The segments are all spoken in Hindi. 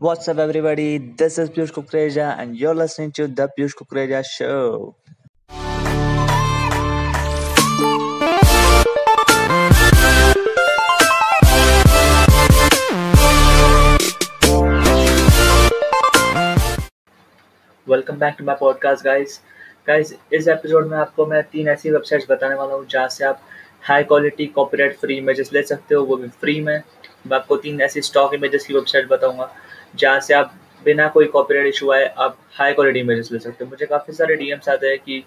What's up, everybody? This is Piyush Kukreja, and you're listening to The Piyush Kukreja Show. Welcome back to my podcast guys guys इस एपिसोड में आपको मैं तीन ऐसी वेबसाइट्स बताने वाला हूँ जहाँ से आप high quality copyright free images ले सकते हो वो भी फ्री में मैं आपको तीन ऐसी स्टॉक इमेजेस की वेबसाइट बताऊँगा जहाँ से आप बिना कोई कॉपीराइट इशू आए आप हाई क्वालिटी इमेजेस ले सकते हो। मुझे काफ़ी सारे डीएम्स आते हैं कि,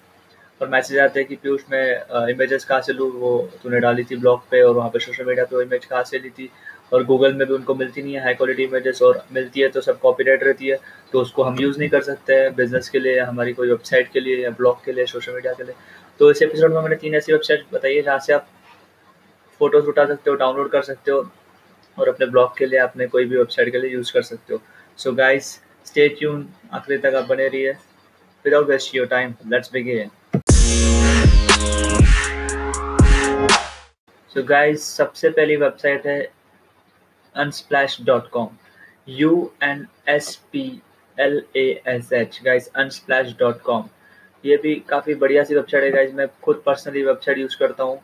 और मैसेज आते हैं कि पीयूष, में इमेजेस कहाँ से लूँ? वो तूने डाली थी ब्लॉग पे और वहाँ पे सोशल मीडिया पे वो इमेज कहाँ से ली थी? और गूगल में भी उनको मिलती नहीं है हाई क्वालिटी इमेजेस और मिलती है तो सब कॉपीराइट रहती है तो उसको हम यूज़ नहीं कर सकते हैं बिज़नेस के लिए हमारी कोई वेबसाइट के लिए या ब्लॉग के लिए सोशल मीडिया के लिए। तो इस एपिसोड में मैंने तीन ऐसी वेबसाइट बताई है जहाँ से आप फ़ोटोज़ उठा सकते हो डाउनलोड कर सकते हो। और अपने ब्लॉग के लिए अपने कोई भी वेबसाइट के लिए यूज़ कर सकते हो। सो गाइस स्टे ट्यून आखिरी तक आप बने रहिए। Without waste your time let's begin so guys सबसे पहली वेबसाइट है unsplash.com u n s p l a s h guys unsplash.com ये भी काफ़ी बढ़िया सी वेबसाइट है गाइस मैं खुद पर्सनली वेबसाइट यूज़ करता हूँ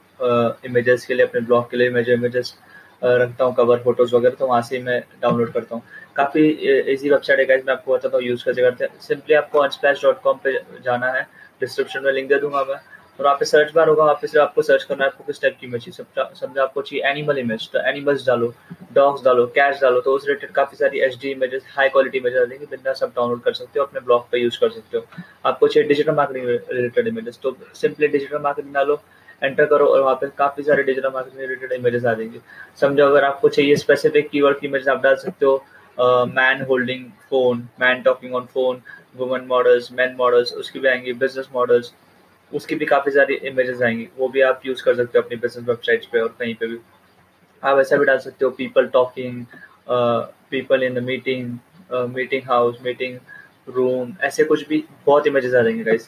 इमेजेस uh, के लिए अपने ब्लॉग के लिए मैं जो इमेजेस रखता हूँ कवर फ़ोटोज़ वगैरह तो वहाँ से मैं डाउनलोड करता हूँ। काफ़ी इजी वेबसाइट है गाइस मैं आपको बताता हूँ यूज़ कैसे करते। हैं सिंपली आपको अनस्प्लैश डॉट कॉम पे जाना है डिस्क्रिप्शन में लिंक दे दूँगा मैं। और वहाँ पे सर्च बार होगा, वहाँ पे सिर्फ़ आपको सर्च करना है, आपको किस टाइप की इमेज चाहिए। समझा आपको चाहिए एनिमल इमेज तो एनिमल्स डालो डॉग्स डालो कैट्स डालो तो उस रिलेटेड काफ़ी सारी H D images high quality image डालेंगे बिना सब डाउनलोड कर सकते हो, अपने ब्लॉग पे यूज़ कर सकते हो। आपको चाहिए डिजिटल मार्केटिंग रिलेटेड इमेजेस तो सिंपली डिजिटल मार्केटिंग डालो एंटर करो और वहाँ पे काफ़ी सारे डिजिटल मार्केटिंग रिलेटेड इमेजेस आ जाएँगे। समझो, अगर आपको चाहिए स्पेसिफिक कीवर्ड की इमेज आप डाल सकते हो man holding phone man talking on phone woman models man models उसकी भी आएँगी बिज़नेस मॉडल्स उसकी भी काफ़ी सारी इमेजेस आएँगी। वो भी आप यूज़ कर सकते हो अपनी बिज़नेस वेबसाइट्स पे और कहीं पे भी। आप ऐसा भी डाल सकते हो people talking people in the meeting meeting house meeting room ऐसे कुछ भी बहुत इमेजेस आ जाएँगे गाइस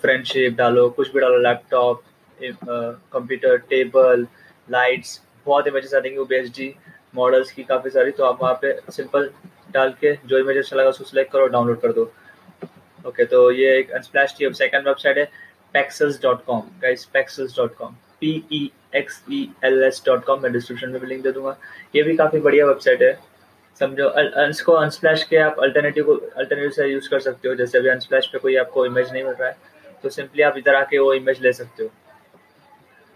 फ्रेंडशिप डालो, कुछ भी डालो लैपटॉप कंप्यूटर टेबल लाइट्स बहुत इमेजेस आ जाएँगे वो बी मॉडल्स की काफ़ी सारी तो आप वहाँ पे सिंपल डाल के जो इमेजेस चला उसको सिलेक्ट करो डाउनलोड कर दो। ओके तो ये एक अनस्प्लैश की सेकंड वेबसाइट है pexels.com guys pexels.com p e x e l s.com मैं डिस्क्रिप्शन में भी लिंक दे दूँगा। ये भी काफ़ी बढ़िया वेबसाइट है। समझो इसको अनस्प्लैश के आप अल्टरनेटिव को अल्टरनेटिव से यूज़ कर सकते हो। जैसे अभी अनस्प्लैश पे कोई आपको इमेज नहीं मिल रहा है तो सिंपली आप इधर आके वो इमेज ले सकते हो।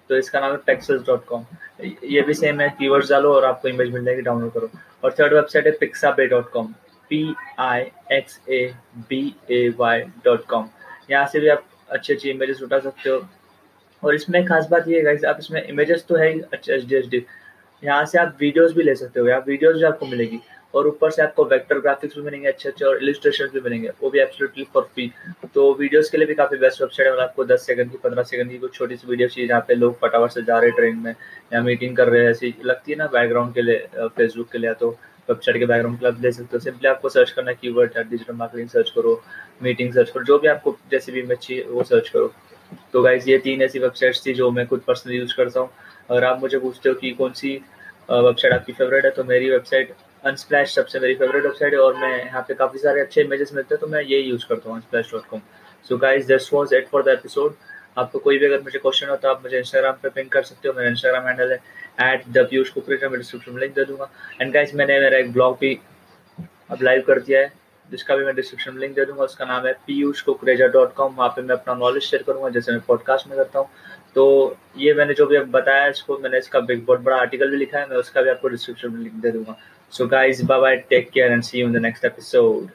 तो इसका नाम है पेक्सल्स डॉट कॉम ये भी सेम है कीवर्ड्स डालो और आपको इमेज मिल जाएगी डाउनलोड करो। और थर्ड वेबसाइट है Pixabay dot com P I X A B A Y dot com यहाँ से भी आप अच्छी अच्छी इमेजेस उठा सकते हो। और इसमें खास बात ये है आप इसमें इमेजेस तो है ही, अच्छे एच डी एच डी यहाँ से आप वीडियोस भी ले सकते हो, यहाँ वीडियोस भी आपको मिलेगी। और ऊपर से आपको वेक्टर ग्राफिक्स भी मिलेंगे, अच्छे अच्छे, और इलिस्ट्रेशन भी मिलेंगे। वो भी एब्सोल्युटली फॉर फ्री तो वीडियोस के लिए भी काफ़ी बेस्ट वेबसाइट है। मतलब आपको 10 सेकंड की 15 सेकंड की कुछ छोटी सी वीडियो चाहिए, जहाँ पे लोग फटाफट से जा रहे हैं ट्रेन में, या मीटिंग कर रहे हैं, ऐसी लगती है ना बैकग्राउंड के लिए फेसबुक के लिए तो वेबसाइट के बैकग्राउंड के आप ले सकते हो। सिंपली आपको सर्च करना keyword digital marketing search करो मीटिंग सर्च करो, जो भी आपको जैसे भी इमेज चाहिए, वो सर्च करो। तो गाइज़ ये तीन ऐसी वेबसाइट्स थी जो मैं खुद पर्सनली यूज़ करता हूँ। अगर आप मुझे पूछते हो कि कौन सी वेबसाइट आपकी फेवरेट है तो मेरी वेबसाइट अनस्प्लैश सबसे मेरी फेवरेट वेबसाइट है और मैं यहाँ पे काफ़ी सारे अच्छे इमेजेस मिलते हैं तो मैं ये यूज़ करता हूँ Unsplash dot com so guys this was it for the episode आपको कोई भी अगर मुझे क्वेश्चन हो तो आप मुझे इंस्टाग्राम पे पिंक कर सकते हो, मेरा इंस्टाग्राम हैंडल है एट द पीयूष कुकरेज मैं डिस्क्रिप्शन में लिंक दे दूँगा। एंड गाइज़ मैंने मेरा एक ब्लॉग भी अब लाइव कर दिया है, जिसका भी मैं डिस्क्रिप्शन में लिंक दे दूँगा, उसका नाम है पीयूष कुकरेजा डॉट कॉम वहाँ पे मैं अपना नॉलेज शेयर करूँगा, जैसे मैं पॉडकास्ट में करता हूँ। तो ये मैंने जो भी अब बताया, इसको मैंने इसका बिग बहुत बड़ा आर्टिकल भी लिखा है, मैं उसका भी आपको डिस्क्रिप्शन में लिंक दे दूँगा। So, guys, bye bye. Take care and see you in the next episode.